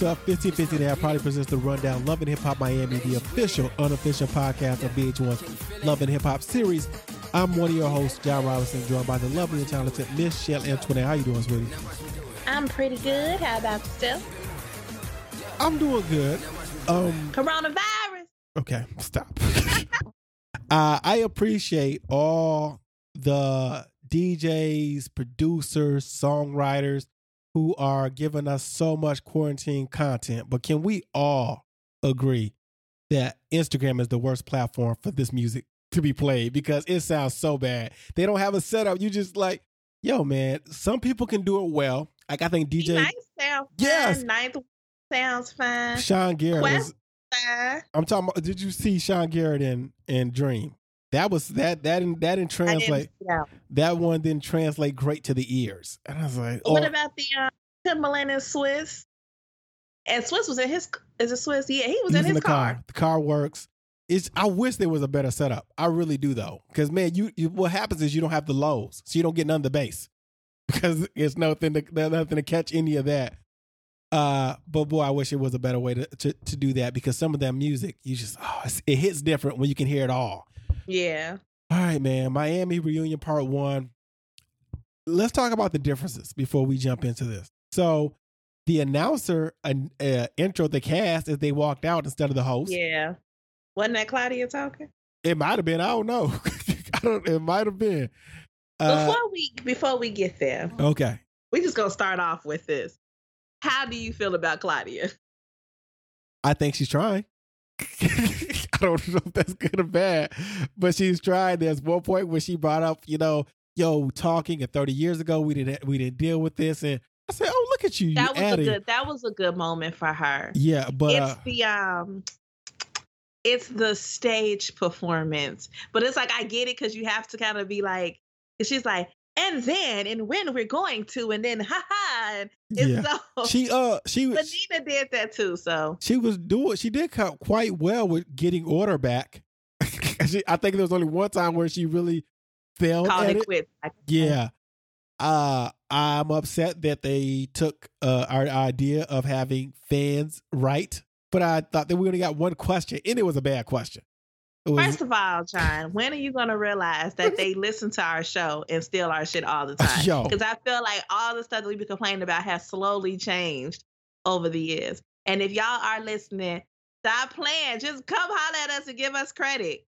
what's up? 1550 now probably presents the Rundown Love and Hip Hop Miami, the official, unofficial podcast of VH1's Love and Hip Hop series. I'm one of your hosts, Jon Robinson, joined by the lovely and talented Miss Chelle Antoinette. How you doing, sweetie? I'm pretty good. How about yourself? I'm doing good. Um, Coronavirus. Okay, stop. uh, I appreciate all the DJs, producers, songwriters who are giving us so much quarantine content. But can we all agree that Instagram is the worst platform for this music to be played because it sounds so bad? They don't have a setup. You just like, yo, man, some people can do it well. Like I think DJ Nice sounds Yes. fine. Ninth sounds fine. Sean Garrett Quest fine. I'm talking about did you see Sean Garrett in in Dream? That was that that didn't that didn't I didn't translate that. one didn't translate great to the ears. And I was like, oh What about the uh, Timbaland and Swizz? And Swizz was in his. Is it Swizz? Yeah, he was in his the car. The car works. It's I wish there was a better setup. I really do though. Because man, you, you what happens is you don't have the lows. So you don't get none of the bass. Because it's nothing to there's nothing to catch any of that. Uh, but boy, I wish it was a better way to, to, to do that because some of that music, you just oh, it's, it hits different when you can hear it all. Yeah. All right, man. Miami reunion part one. Let's talk about the differences before we jump into this. So, the announcer uh, uh, intro the cast as they walked out instead of the host. Yeah. Wasn't that Claudia talking? It might have been. I don't know. I don't. It might have been. Uh, before we before we get there, okay. we just gonna start off with this. How do you feel about Claudia? I think she's trying. I don't know if that's good or bad, but she's trying. There's one point where she brought up, you know, yo, talking and 30 years ago we didn't we didn't deal with this, and I said, oh, look at you, That you was a good. That was a good moment for her. Yeah, but it's uh, the um it's the stage performance but it's like i get it because you have to kind of be like she's like and then and when we're going to and then ha ha and yeah, so she uh she was nina did that too so she was doing she did quite well with getting order back. She- I think there was only one time where she really failed called at it it. Yeah. Uh I'm upset that they took uh our idea of having fans right, but I thought that we only got one question and it was a bad question. Was First of all, John, when are you going to realize that they listen to our show and steal our shit all the time? Because I feel like all the stuff that we've been complaining about has slowly changed over the years. And if y'all are listening, stop playing. Just come holler at us and give us credit.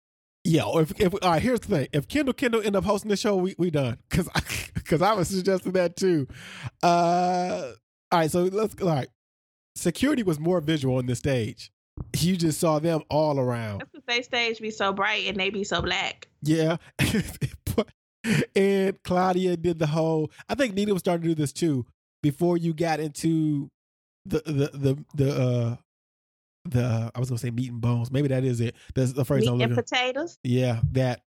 Yeah, or if, if all right, here's the thing: if Kendall Kendall end up hosting the show, we we done because because I, was suggesting that too. Uh, all right, so let's all right. Security was more visual on this stage. You just saw them all around. They stage be so bright and they be so black. Yeah, and Claudia did the whole. I think Nina was starting to do this too before you got into the the the the uh the I was gonna say meat and bones. Maybe that is it. That's the phrase Meat I'm and looking. potatoes. Yeah, that.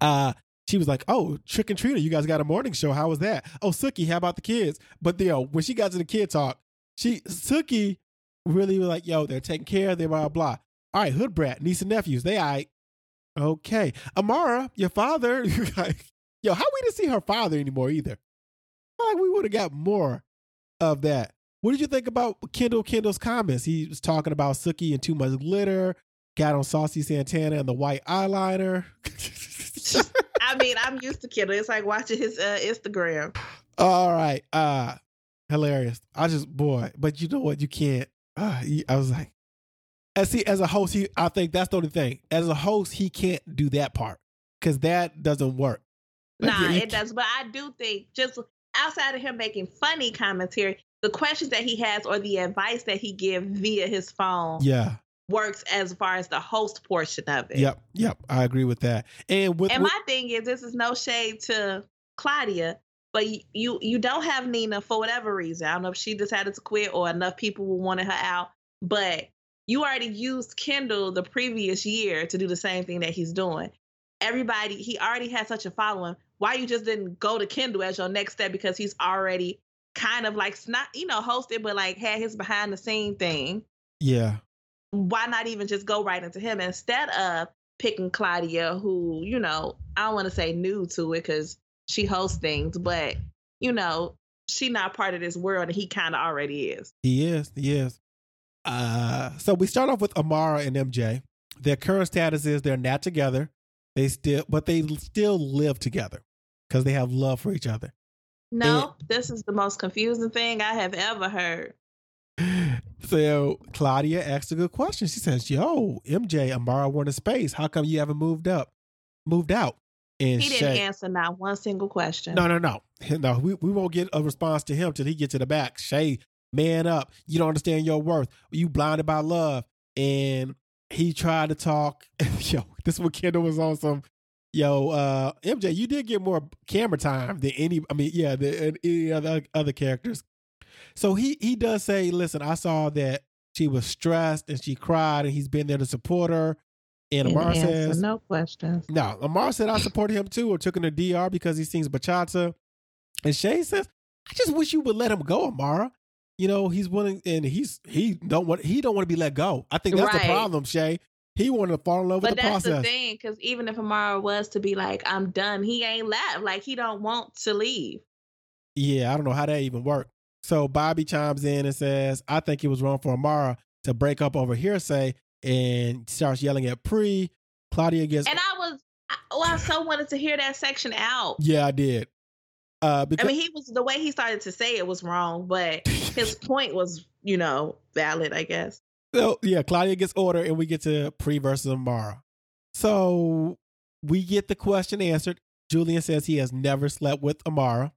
Uh she was like, "Oh, Trick and Trina, you guys got a morning show. How was that? Oh, Suki, how about the kids?" But you know, when she got to the kid talk, she Suki really was like, "Yo, they're taking care of them, blah blah." All right, Hood Brat, niece and nephews, they all right. Okay, Amara, your father, yo, how we didn't see her father anymore either? Like we would have got more of that. What did you think about Kendall Kendall's comments? He was talking about Suki and too much glitter. Got on Saucy Santana and the white eyeliner. I mean, I'm used to Kendall. It's like watching his uh, Instagram. All right. Uh hilarious. I just boy, but you know what? You can't. Uh, I was like, as see, as a host, he I think that's the only thing. As a host, he can't do that part because that doesn't work. Like, Nah, it does. But I do think just outside of him making funny commentary, the questions that he has or the advice that he gives via his phone Yeah. works as far as the host portion of it. Yep. Yep. I agree with that. And with, And with- my thing is, this is no shade to Claudia, but you you don't have Nina for whatever reason. I don't know if she decided to quit or enough people wanted her out, but you already used Kendall the previous year to do the same thing that he's doing. Everybody, he already had such a following. Why you just didn't go to Kendall as your next step because he's already kind of like not you know hosted, but like had his behind the scene thing yeah. why not even just go right into him instead of picking Claudia, who, you know, I don't want to say new to it because she hosts things, but, you know, she not part of this world, and he kind of already is. He is. He is. Uh, so we start off with Amara and Emjay. Their current status is they're not together. They still, but they still live together because they have love for each other. No, this is the most confusing thing I have ever heard. So Claudia asked a good question. She says, "Yo, Emjay, Amara went to space. How come you haven't moved up, moved out?" And He didn't Shay- answer not one single question. No, no, no, no. We we won't get a response to him till he gets to the back. Shay, man up. You don't understand your worth. You blinded by love. And he tried to talk. Yo, this one Kendall was on some. Yo, uh, Emjay, you did get more camera time than any. I mean, yeah, than any other other characters. So he he does say, listen, I saw that she was stressed and she cried, and he's been there to support her. And answer says, no questions. no, Lamar said I supported him too, or took him to DR because he sings bachata. And Shay says, I just wish you would let him go, Amara. You know, he's willing and he's he don't want he don't want to be let go. I think that's Right. the problem, Shay. He wanted to fall in love with the process. But that's the thing, because even if Amara was to be like, "I'm done," he ain't left. Like he don't want to leave. Yeah, I don't know how that even worked. So Bobby chimes in and says, I think it was wrong for Amara to break up over hearsay and starts yelling at Pre. Claudia gets And I was, oh, I so wanted to hear that section out. Yeah, I did. Uh because I mean, he was the way he started to say it was wrong, but his point was, you know, valid. I guess. So yeah, Claudia gets order, and we get to Pre versus Amara. So we get the question answered. Julian says he has never slept with Amara,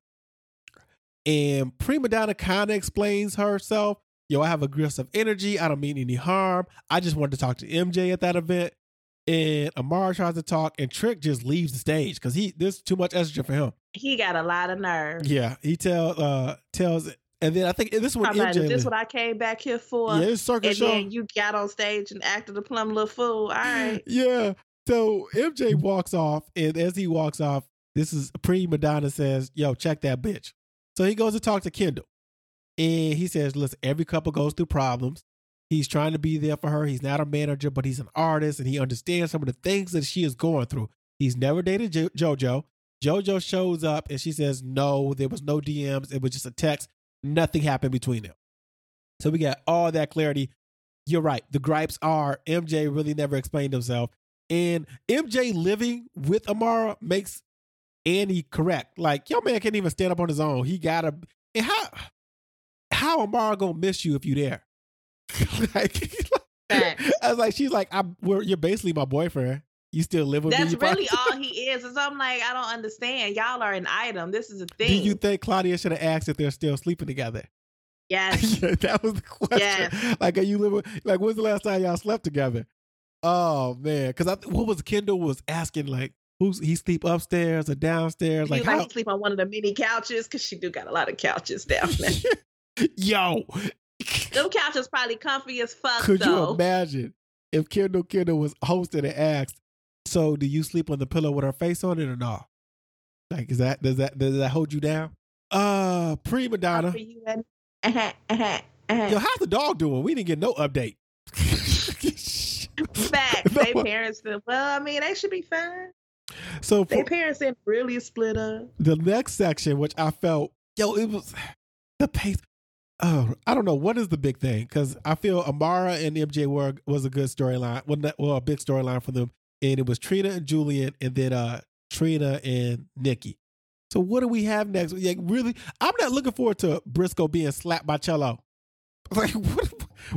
and Prima Donna kind of explains herself. Yo, I have a aggressive energy. I don't mean any harm. I just wanted to talk to Emjay at that event. And Amara tries to talk, and Trick just leaves the stage because he there's too much estrogen for him. He got a lot of nerve. Yeah, he tell uh tells, and then I think this one like, is this what I came back here for? yeah, it's circus and show. then you got on stage and acted a plum little fool. All right. Yeah. So Emjay walks off, and as he walks off, this is Prima Donna says, Yo, check that bitch. So he goes to talk to Kendall. And he says, Listen, every couple goes through problems. He's trying to be there for her. He's not a manager, but he's an artist, and he understands some of the things that she is going through. He's never dated jo- JoJo. JoJo shows up, and she says, No, there was no DMs. It was just a text. Nothing happened between them. So we got all that clarity. You're right. The gripes are Emjay really never explained himself. And Emjay living with Amara makes Annie correct. Like, your man can't even stand up on his own. He gotta and how how Amara gonna miss you if you there? like. I was like, she's like, I'm you're basically my boyfriend. You still live with me. That's You really all he is. And so I'm like, I don't understand. Y'all are an item. This is a thing. Do you think Claudia should have asked if they're still sleeping together? yes. yeah, that was the question. Yes. Like, are you living? Like, when's the last time y'all slept together? Oh man, because I what was Kendall was asking like, who's he sleep upstairs or downstairs? Like, Like, how? sleep on one of the mini couches because she do got a lot of couches down there. Yo, Them couches probably comfy as fuck could you imagine if Kendall Kendall was hosted and asked, "So, do you sleep on the pillow with her face on it or not?" Like, is that does that does that hold you down? Uh, prima donna. For you and- uh-huh, uh-huh, uh-huh. Yo, how's the dog doing? We didn't get no update. Facts. No They parents, well, I mean, they should be fine. so They for parents didn't really split up. the next section, which I felt, yo, it was the pace. Oh, I don't know what is the big thing because I feel Amara and Emjay were was a good storyline. Well, not, well, a big storyline for them, and it was Trina and Julian, and then uh Trina and Nikki. So what do we have next? Like, really, I'm not looking forward to Briscoe being slapped by Cello. Like, what?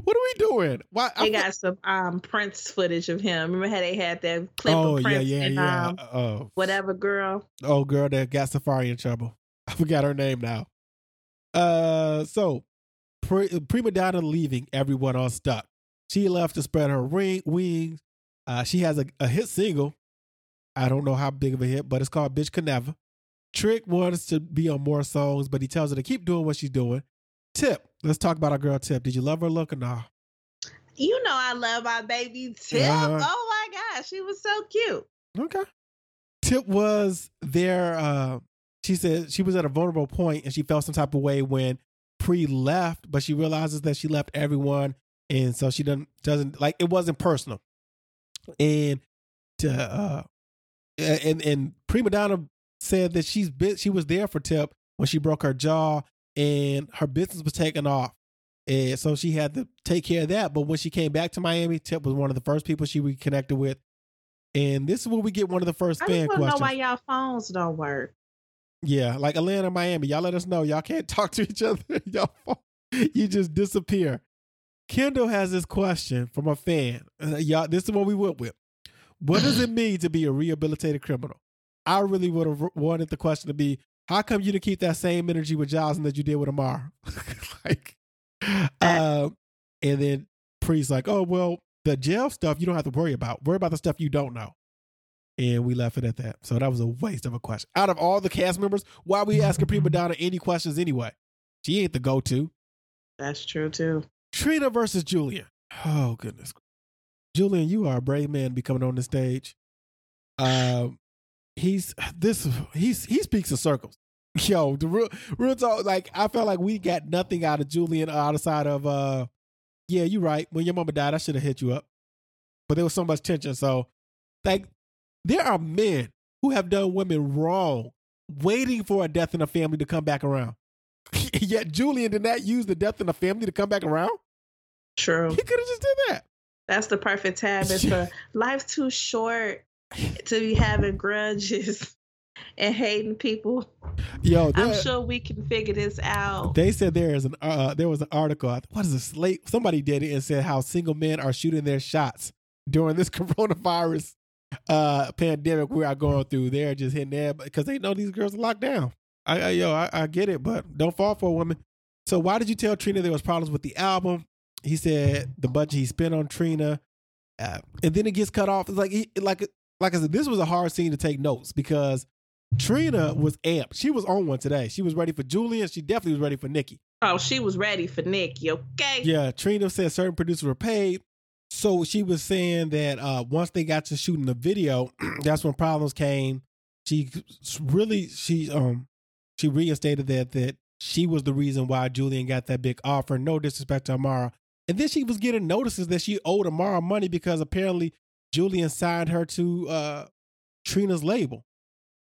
What are we doing? Why? They I- got some um Prince footage of him. Remember how they had that clip oh of yeah, Prince yeah, and yeah. um, Oh, whatever girl. oh girl that got Safari in trouble. I forgot her name now. Uh, so Pre- Prima Donna leaving everyone on stuck. She left to spread her ring wings. Uh, she has a, a hit single. I don't know how big of a hit, but it's called "Bitch Can Never." Trick wants to be on more songs, but he tells her to keep doing what she's doing. Tip, let's talk about our girl Tip. Did you love her look or nah? You know I love my baby Tip. Uh-huh. Oh my gosh, she was so cute. Okay. Tip was there. Uh, she said she was at a vulnerable point and she felt some type of way when Pre left, but she realizes that she left everyone, and so she doesn't doesn't like it wasn't personal. And to uh, and and Prima Donna said that she's been she was there for Tip when she broke her jaw and her business was taken off. And so she had to take care of that. But when she came back to Miami, Tip was one of the first people she reconnected with. And this is where we get one of the first I fan to know questions. why y'all phones don't work. Yeah, like Atlanta, Miami. Y'all let us know. Y'all can't talk to each other. Y'all, you just disappear. Kendall has this question from a fan. Uh, y'all, this is what we went with. What does it mean to be a rehabilitated criminal? I really would have wanted the question to be, how come you didn't keep that same energy with Jocelyn that you did with Amar? like, um, and then Priest like, oh well, the jail stuff you don't have to worry about. Worry about the stuff you don't know. And we left it at that. So that was a waste of a question. Out of all the cast members, why are we asking Prima Donna any questions anyway? She ain't the go-to. That's true too. Trina versus Julian. Oh goodness. Julian, you are a brave man to be coming on the stage. Um he's this he's he speaks in circles. Yo, the real real talk, like I felt like we got nothing out of Julian outside of uh yeah, you're right. When your mama died, I should have hit you up. But there was so much tension. So like there are men who have done women wrong, waiting for a death in the family to come back around. Yet Julian did not use the death in the family to come back around. True. He could have just did that. That's the perfect time. It's for life's too short to be having grudges and hating people. Yo, I'm sure we can figure this out. they said there is an uh, there was an article. What is a slate? Somebody did it and said how single men are shooting their shots during this coronavirus uh pandemic we are going through. They're just hitting there because they know these girls are locked down. I, I yo, I, I get it, but don't fall for a woman. So why did you tell Trina there was problems with the album? He said the budget he spent on Trina, uh, and then it gets cut off. It's like he, like like I said, this was a hard scene to take notes because Trina was amped. She was on one today. She was ready for Julian. She definitely was ready for Nikki. Oh, she was ready for Nikki, okay? Yeah, Trina said certain producers were paid. So she was saying that uh, once they got to shooting the video, that's when problems came. She really she um she reinstated that that she was the reason why Julian got that big offer. No disrespect to Amara. And then she was getting notices that she owed Amara money because apparently Julian signed her to uh Trina's label.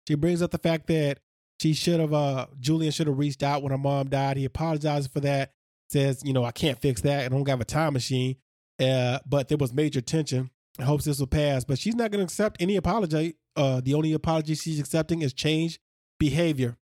She brings up the fact that she should have uh Julian should have reached out when her mom died. He apologizes for that. Says, you know, I can't fix that. I don't have a time machine. Uh, but there was major tension. I hopes this will pass. But she's not gonna accept any apology. Uh the only apology she's accepting is change behavior.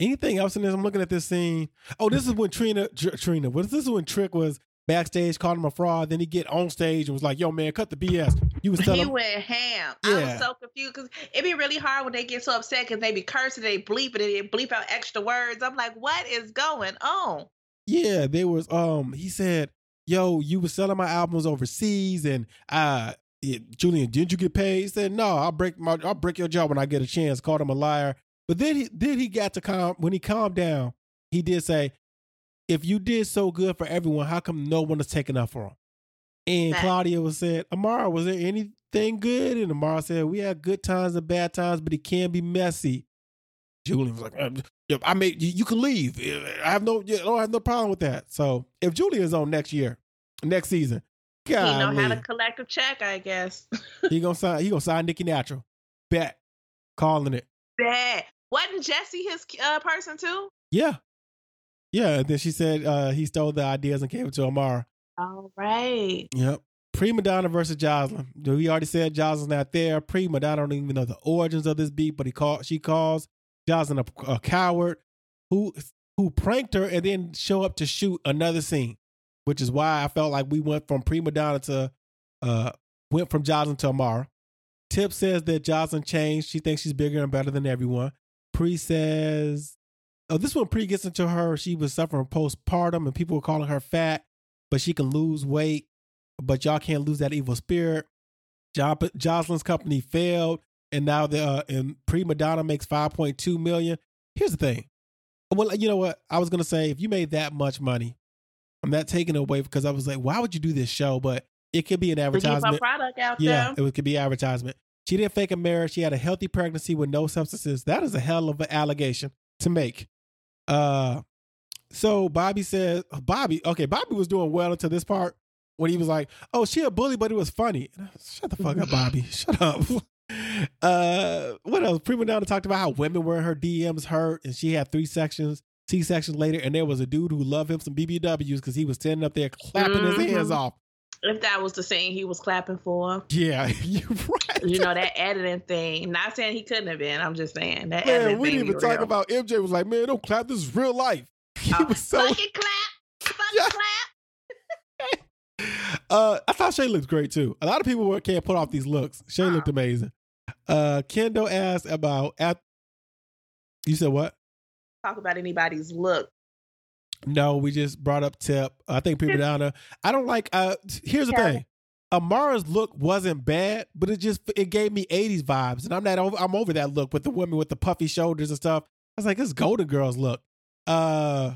Anything else in this? I'm looking at this scene. Oh, this is when Trina Tr- Trina was this is when Trick was backstage, called him a fraud. Then he get on stage and was like, "Yo, man, cut the BS." You was He telling went ham. I was so confused because it'd be really hard when they get so upset because they be cursing, they bleep it, and they bleep out extra words. I'm like, what is going on? Yeah, there was um he said, "Yo, you was selling my albums overseas and uh it, Julian, didn't you get paid?" He said, "No, I'll break my I'll break your jaw when I get a chance." Called him a liar. But then he then he got to calm when he calmed down, he did say, "If you did so good for everyone, how come no one is taking up for him?" And. Claudia was said, "Amara, was there anything good?" And Amara said, "We had good times and bad times, but it can be messy." Julian was like, "Uh, I made you, can leave. I have no, I don't have no problem with that. So if Julian's on next year, next season, God, He know how to collect a check, I guess. he gonna sign. He gonna sign Nikki Natural. Bet, calling it. Bad. Wasn't Jesse his uh, person too? Yeah, yeah. And then she said uh, he stole the ideas and gave it to Amara. All right. Yep. Prima Donna versus Jocelyn. We already said Jocelyn's not there. Prima Donna don't even know the origins of this beat, but he called. She calls Jocelyn a, a coward who who pranked her and then show up to shoot another scene, which is why I felt like we went from Prima Donna to uh went from Jocelyn to Amara. Tip says that Jocelyn changed. She thinks she's bigger and better than everyone. Pre says, oh, this one Pre gets into her. She was suffering postpartum and people were calling her fat, but she can lose weight but y'all can't lose that evil spirit. Jo- Jocelyn's company failed, and now the uh, and Prima Donna makes five point two million. Here's the thing. Well, you know what? I was gonna say if you made that much money, I'm not taking it away because I was like, why would you do this show? But it could be an To keep her advertisement. product out Yeah, there. it could be advertisement. She didn't fake a marriage. She had a healthy pregnancy with no substances. That is a hell of an allegation to make. Uh, so Bobby said, Bobby, okay, Bobby was doing well until this part when he was like, "Oh, she a bully, but it was funny." Shut the fuck up, Bobby. Shut up. Uh, what else? Prima Donna talked about how women were in her DMs hurt, and she had three sections C sections later, and there was a dude who loved him some BBWs because he was standing up there clapping his hands off. If that was the scene he was clapping for, Yeah, you're right. you know that editing thing. Not saying he couldn't have been. I'm just saying that man, editing we thing didn't even talk real. about Emjay was like, man, don't clap. This is real life. He Oh, was so. fucking clap, fucking Yeah. clap. Uh, I thought Shay looked great too. A lot of people can't put off these looks. Shay looked Uh-uh. amazing. Uh, Kendall asked about at. You said what? Talk about anybody's look. No, we just brought up Tip. I think people down there. I don't like. Uh, here's the Yeah. thing. Amara's look wasn't bad, but it just it gave me '80s vibes, and I'm not over. I'm over that look with the women with the puffy shoulders and stuff. I was like, it's Golden Girls look. Uh,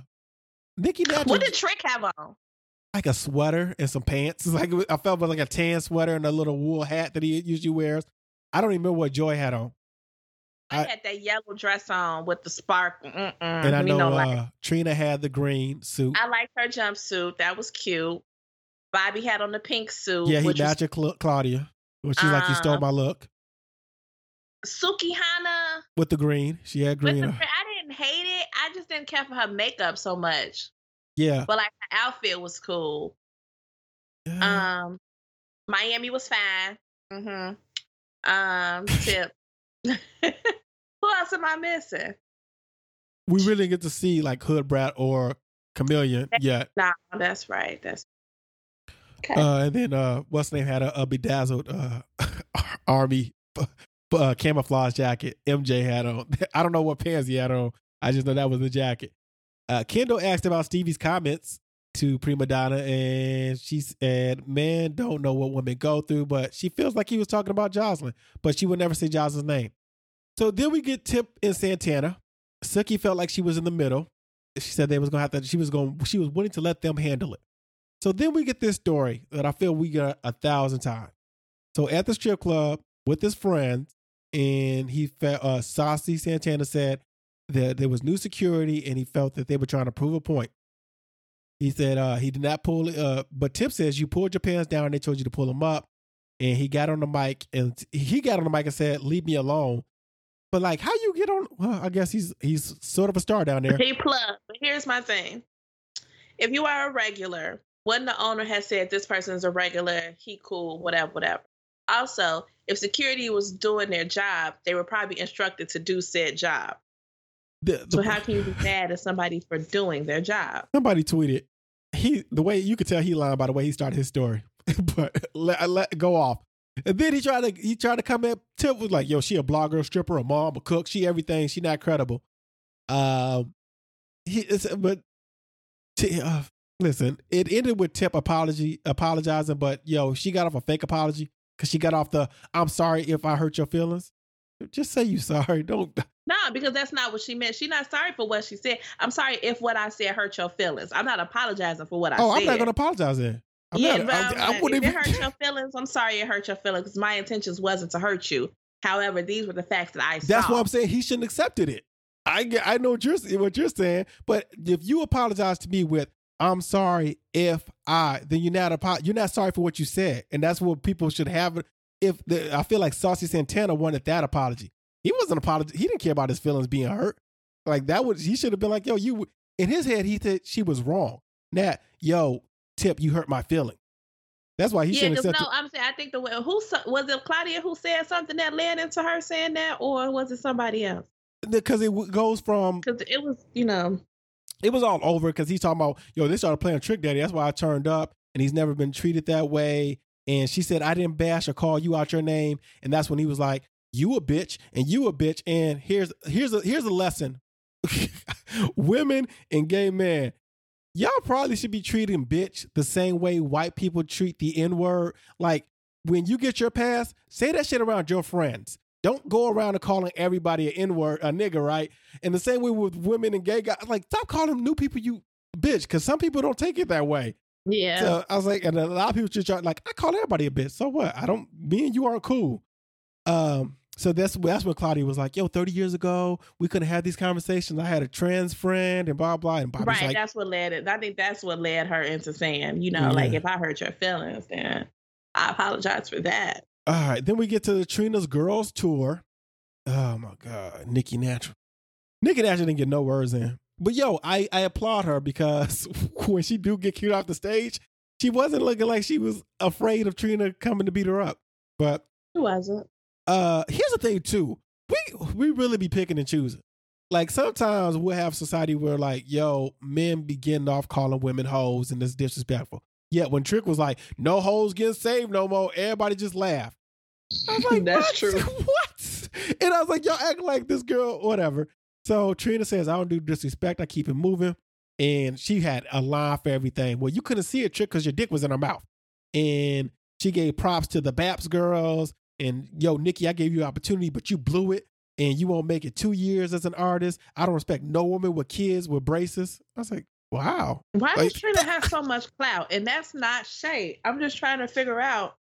Nikki Natural, What did Trick have on? like a sweater and some pants. It's like I felt like a tan sweater and a little wool hat that he usually wears. I don't even remember what Joy had on. I, I- had that yellow dress on with the sparkle. Mm-mm. And I know don't uh, Trina had the green suit. I liked her jumpsuit. That was cute. Bobby had on the pink suit. yeah, he which was Cla- Claudia. When she's like, you stole Uh, my look Sukihana. with the green. She had green. the, I didn't hate it. I just didn't care for her makeup so much. yeah. But like her outfit was cool. Yeah. Um, Miami was fine. Mm-hmm. Um, Tip. Else am I missing? we really get to see like Hood Brat or Chameleon yet. No, that's right. That's okay. Uh, and then uh, what's name had a, a bedazzled uh, army uh, camouflage jacket. Emjay had on. I don't know what pants he had on. I just know that was the jacket. Uh, Kendall asked about Stevie's comments to Prima Donna, and she said, "Man, don't know what women go through, but she feels like he was talking about Jocelyn, but she would never say Jocelyn's name." So then we get Tip and Santana. Suki felt like she was in the middle. She said they was gonna have to. She was going. She was willing to let them handle it. So then we get this story that I feel we got a thousand times. So at the strip club with his friends, and he felt uh, Saucy Santana said that there was new security, and he felt that they were trying to prove a point. He said uh, he did not pull it, uh, but Tip says you pulled your pants down. And they told you to pull them up, and he got on the mic and he got on the mic and said, "Leave me alone." But like, how you get on? Well, I guess he's he's sort of a star down there. He plugged. But here's my thing. If you are a regular, when the owner has said this person is a regular, he cool, whatever, whatever. Also, if security was doing their job, they were probably instructed to do said job. The- the- So how can you be mad at somebody for doing their job? Somebody tweeted he the way you could tell he lied by the way he started his story, but let, let go off. And then he tried to he tried to come at Tip was like, "Yo, she a blogger, a stripper, a mom, a cook, she everything. She not credible." Um, he it's, but T- uh, listen, it ended with Tip apology apologizing, but yo, she got off a fake apology because she got off the "I'm sorry if I hurt your feelings." Just say you sorry. Don't No, because that's not what she meant. She's not sorry for what she said. I'm sorry if what I said hurt your feelings. I'm not apologizing for what I oh, said. I'm not gonna apologize then. I'm yeah, not, but I, I wouldn't if it even- hurt your feelings, I'm sorry it hurt your feelings. My intentions wasn't to hurt you. However, these were the facts that I saw. That's why I'm saying. He shouldn't accepted it. I I know what you're what you're saying, but if you apologize to me with "I'm sorry if I," then you're not apo- you're not sorry for what you said, and that's what people should have. If the, I feel like Saucy Santana wanted that apology, he wasn't apology. He didn't care about his feelings being hurt. Like that was he should have been like, "Yo, you." In his head, he said she was wrong. Now, yo, Tip, you hurt my feeling. That's why he yeah, shouldn't accept no, I'm saying I think the way who was it Claudia who said something that led into her saying that, or was it somebody else? because it goes from Because it was, you know, it was all over because he's talking about, yo, they started playing Trick Daddy. That's why I turned up, and he's never been treated that way. And she said, I didn't bash or call you out your name. And that's when he was like, you a bitch and you a bitch. And here's here's a here's a lesson. Women and gay men, y'all probably should be treating bitch the same way white people treat the N-word. Like when you get your pass, say that shit around your friends. Don't go around and calling everybody an N-word, a nigga, right? And the same way with women and gay guys, like stop calling new people you bitch, because some people don't take it that way. yeah. So I was like, and a lot of people just try, like, I call everybody a bitch. So what? I don't. Me and you aren't cool. Um. So that's that's when Claudia was like, "Yo, thirty years ago, we couldn't have these conversations. I had a trans friend, and blah blah." And Bobby's right. like, that's what led it. I think that's what led her into saying, you know, like if I hurt your feelings, then I apologize for that. "All right." Then we get to the Trina's girls tour. Oh my god, Nikki Natural. Nikki Natural didn't get no words in. But yo, I I applaud her because when she do get cute off the stage, she wasn't looking like she was afraid of Trina coming to beat her up. But Who wasn't? Uh here's the thing too. We we really be picking and choosing. Like sometimes we'll have society where like, yo, men be getting off calling women hoes and it's disrespectful. Yet when Trick was like, no hoes getting saved no more, everybody just laughed. I was like, That's what? true. what? And I was like, y'all act like this girl, whatever. So Trina says, I don't do disrespect. I keep it moving. And she had a line for everything. Well, you couldn't see a Trick, because your dick was in her mouth. And she gave props to the Baps girls. And yo, Nikki, I gave you opportunity, but you blew it. And you won't make it two years as an artist. I don't respect no woman with kids with braces. I was like, wow. Why Like- does Trina have so much clout? And that's not shade. I'm just trying to figure out.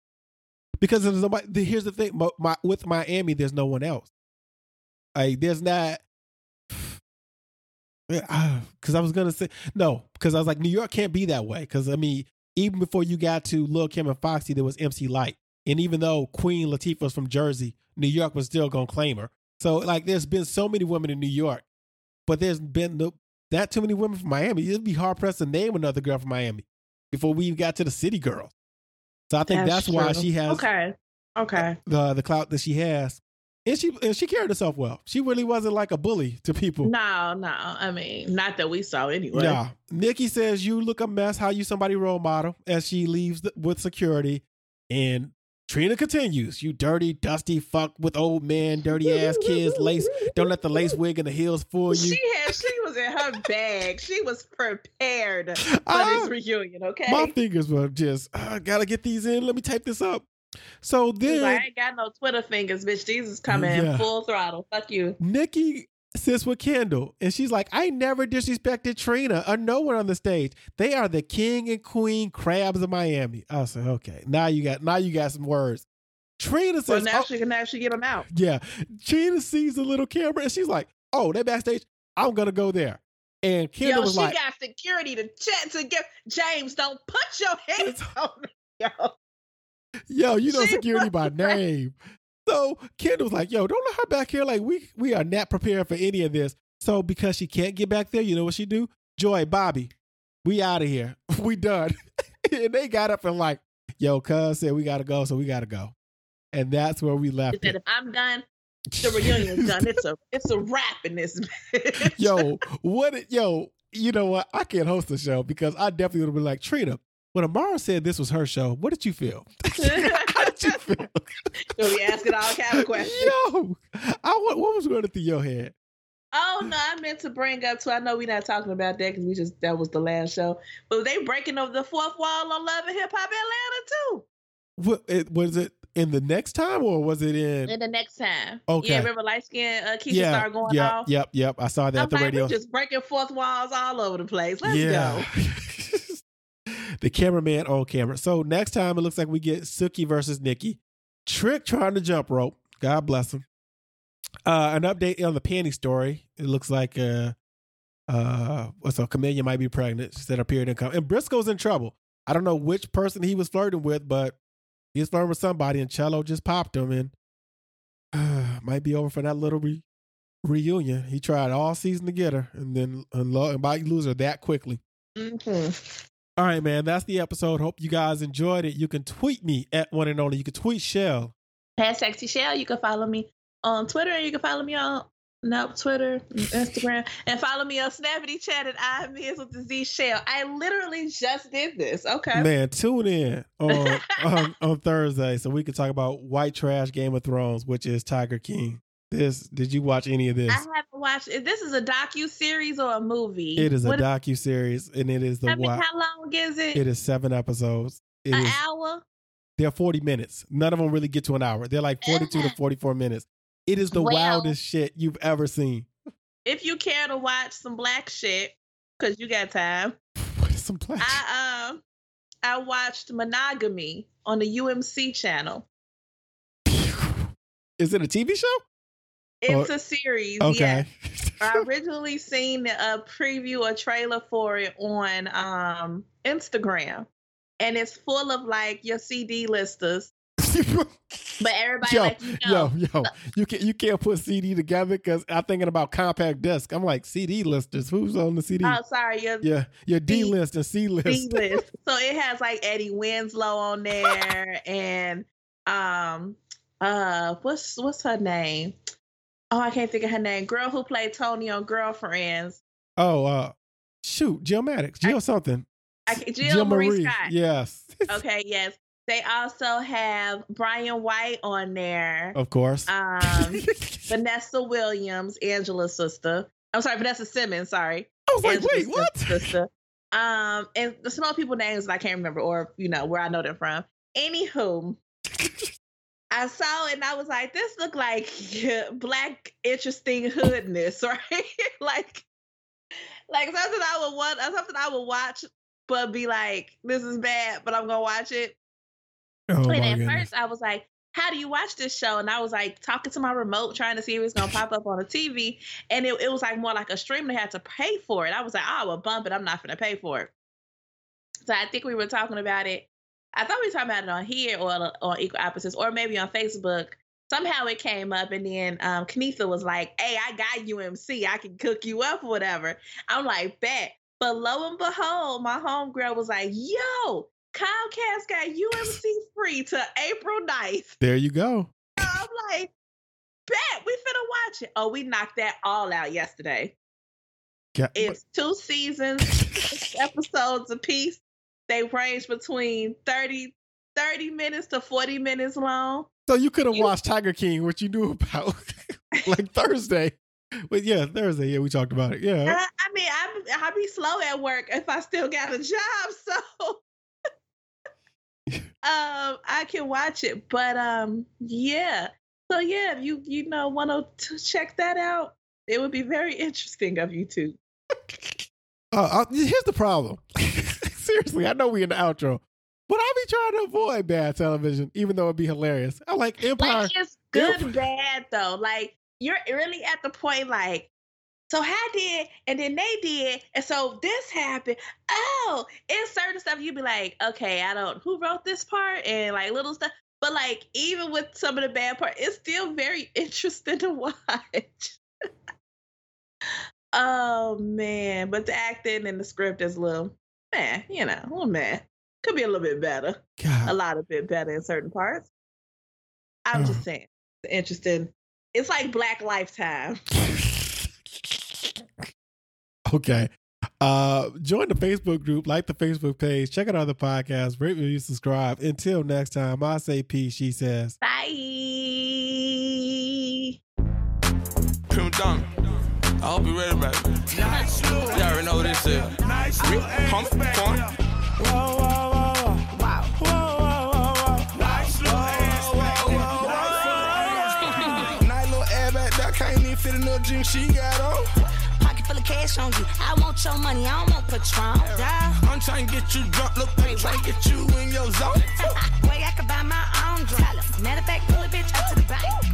because there's nobody. Here's the thing: my, my, with Miami, there's no one else. Like, there's not. Because I was gonna say no, because I was like, New York can't be that way. Because I mean, even before you got to Lil Kim and Foxy, there was MC Lyte, and even though Queen Latifah was from Jersey, New York was still gonna claim her. So like, there's been so many women in New York, but there's been no, that too many women from Miami. It'd be hard pressed to name another girl from Miami before we even got to the city girls. So I think that's, why she has Okay. Okay. the the clout that she has, and she and she carried herself well. She really wasn't like a bully to people. No, no. I mean, not that we saw anyway. Yeah, Nikki says you look a mess. How you somebody role model as she leaves the, with security, and Trina continues. You dirty, dusty fuck with old man, dirty ass kids. Lace. Don't let the lace wig and the heels fool you. She had she was in her bag. She was prepared for Ah, this reunion, okay? my fingers were just. "Ah, gotta get these in. Let me type this up. So then like, I ain't got no Twitter fingers, bitch. These is coming Yeah. full throttle. Fuck you. Nikki sits with Kendall, and she's like, I never disrespected Trina or no one on the stage. They are the king and queen crabs of Miami. I said, okay, now you got now you got some words. Trina says, now oh, she can actually get them out. yeah. Trina sees the little camera, and she's like, oh, they're backstage. I'm gonna go there. And Kendall Yo, was she like, got security to check to get James. Don't put your hands on me. Yo. yo, you know She security by name. So Kendall's like, yo, don't let her back here. Like we we are not prepared for any of this. So because she can't get back there, you know what she do? Joy, Bobby, we out of here. we done. and they got up and like, yo, cuz said we gotta go, so we gotta go. And that's where we left said, if I'm done, the reunion's done. It's a it's a wrap in this bitch. yo, what it, yo, you know what? I can't host the show because I definitely would have been like, Trina, when Amara said this was her show, what did you feel? How did you feel? You'll be asking all kind of questions. Yo, I what, what was going through your head? Oh no, I meant to bring up too. I know we're not talking about that because we just that was the last show. But they breaking over the fourth wall on Love and Hip Hop Atlanta too. What it, was it in the next time or was it in? And the next time, Okay. yeah, remember light skin uh, Keisha yeah, started going yep, off. yep, yep. I saw that I'm at the like, radio. just breaking fourth walls all over the place. Let's yeah. go. the cameraman on camera. So next time it looks like we get Suki versus Nikki. Trick trying to jump rope. God bless him. Uh, an update on the panty story. It looks like uh uh so Camellia might be pregnant. She said her period didn't come. And Briscoe's in trouble. I don't know which person he was flirting with, but he was flirting with somebody and Cello just popped him and uh, might be over for that little re- reunion. He tried all season to get her and then and lo- and lose her that quickly. Mhm. All right, man. That's the episode. Hope you guys enjoyed it. You can tweet me at one and only. You can tweet Chelle. Hashtag T Shell. You can follow me on Twitter and you can follow me on no Twitter, Instagram, and follow me on Snappity Chat at I Miss with the Z Shell. I literally just did this. Okay. Man, tune in on, on on Thursday so we can talk about White Trash Game of Thrones, which is Tiger King. This did you watch any of this? I haven't watched. This is a docu series or a movie, It is a What- docu series, and it is the I mean, what? how long is it? It is seven episodes. It An is. hour. They're forty minutes. None of them really get to an hour. They're like forty-two to forty-four minutes. It is the Well- wildest shit you've ever seen. If you care to watch some black shit, because you got time, Some black. I um I watched Monogamy on the UMC channel. Is it a TV show? It's a series. Okay. Yeah. I originally seen a preview, a trailer for it on um Instagram, and it's full of like your CD listers But everybody yo, like you know. yo, yo, you can you can't put CD together because I'm thinking about compact disc. I'm like CD listers. Who's on the CD? Oh, sorry, your yeah, your D D- list and C list. B list. so it has like Eddie Winslow on there, and um, uh, what's what's her name? Oh, I can't think of her name. Girl who played Toni on Girlfriends. Oh, uh, shoot, Jill Maddox, Jill something. I, can- Jill, Marie, Scott. Yes, Okay, yes. They also have Brian White on there. of course. Um, Vanessa Williams, Angela's sister. I'm sorry, Vanessa Simmons. Sorry, I was like, Angela's wait, what? Sister. Um, and the small people names that I can't remember, or you know where I know them from. Anywho, I saw it and I was like, this look like black interesting hoodness, right? like, like something I would want, uh, something I would watch, but be like, this is bad, but I'm gonna watch it. Oh and at goodness. first, I was like, "How do you watch this show?" And I was like talking to my remote, trying to see if it was gonna pop up on the TV, and it, it was like more like a stream. They had to pay for it. I was like, "Oh, well, bump it. I'm not gonna pay for it." So I think we were talking about it. I thought we were talking about it on here or on Equal Opposites, or maybe on Facebook. Somehow it came up, and then um, Kenitha was like, "Hey, I got UMC. I can cook you up or whatever." I'm like, "Bet." But lo and behold, my homegirl was like, "Yo, Comcast got UMC free to April 9th. There you go. I'm like, bet we finna watch it. Oh, we knocked that all out yesterday. Ga- It's two seasons, six episodes apiece. They range between 30, 30 minutes to 40 minutes long. So you could have watched Tiger King, which you knew about, like Thursday. But yeah, Thursday. Yeah, we talked about it. Yeah. I, I mean, I I be slow at work if I still got a job, so um, I can watch it. But um, yeah. So yeah, if you you know want to check that out, it would be very interesting of you too. Uh, uh, here's the problem. Seriously, I know we in the outro, but I be trying to avoid bad television, even though it'd be hilarious. I like Empire. Like it's good and bad though. Like you're really at the point like. So I did, and then they did, and so this happened. Oh, it's certain stuff you'd be like, okay, I don't who wrote this part and like little stuff. But like even with some of the bad part, it's still very interesting to watch. oh man, but the acting and the script is a little man, you know, a oh man, could be a little bit better, a lot of bit better in certain parts. I'm just saying, it's interesting. It's like Black Lifetime. Okay. Uh, join the Facebook group, like the Facebook page, check out other podcasts, rate, review, subscribe. Until next time, I say peace. She says. Bye. Prima Donna. I hope you ready, baby. You already know what this is. Hump, fun. Nice little air back there, can't even fit in no jeans she got on. Pocket full of cash on you. I want your money, I don't want Patron. Duh. I'm trying to get you drunk, look, I'm trying to get you in your zone. Way I could buy my own drink. Matter of fact, pull a bitch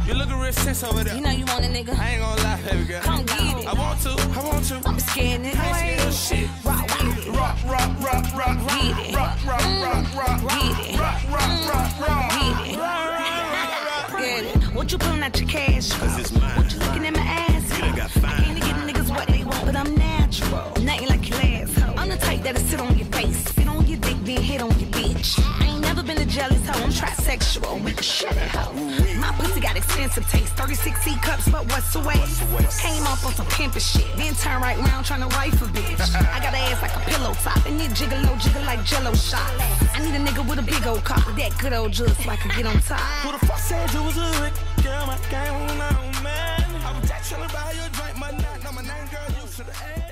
You looking real sense over there. You know you want a nigga. I ain't gonna lie, baby girl. Come get it. I want to, I want to. I'm scared, nigga. I ain't scared of shit. Rock with it. Rock, rock, rock, rock, rock, Get mm. mm. it. rock, rock, rock, rock, Get it. rock, rock, rock, rock. Get it. Get it. What you pulling out your cash? Cause it's mine. What you trisexual with the sugar hoe. My pussy got expensive taste, 36 C cups, but what's the waste? Came up on some pimpin' shit, then turn right round trying to wife a bitch. I got ass like a pillow top, and it jiggle jiggle like jello shot. I need a nigga with a big old cock, that good old juice so I can get on top. Who the fuck said you was a lick? Girl, my game on, man. I was just trying to buy you a drink, my night, now my name, girl, you should've asked.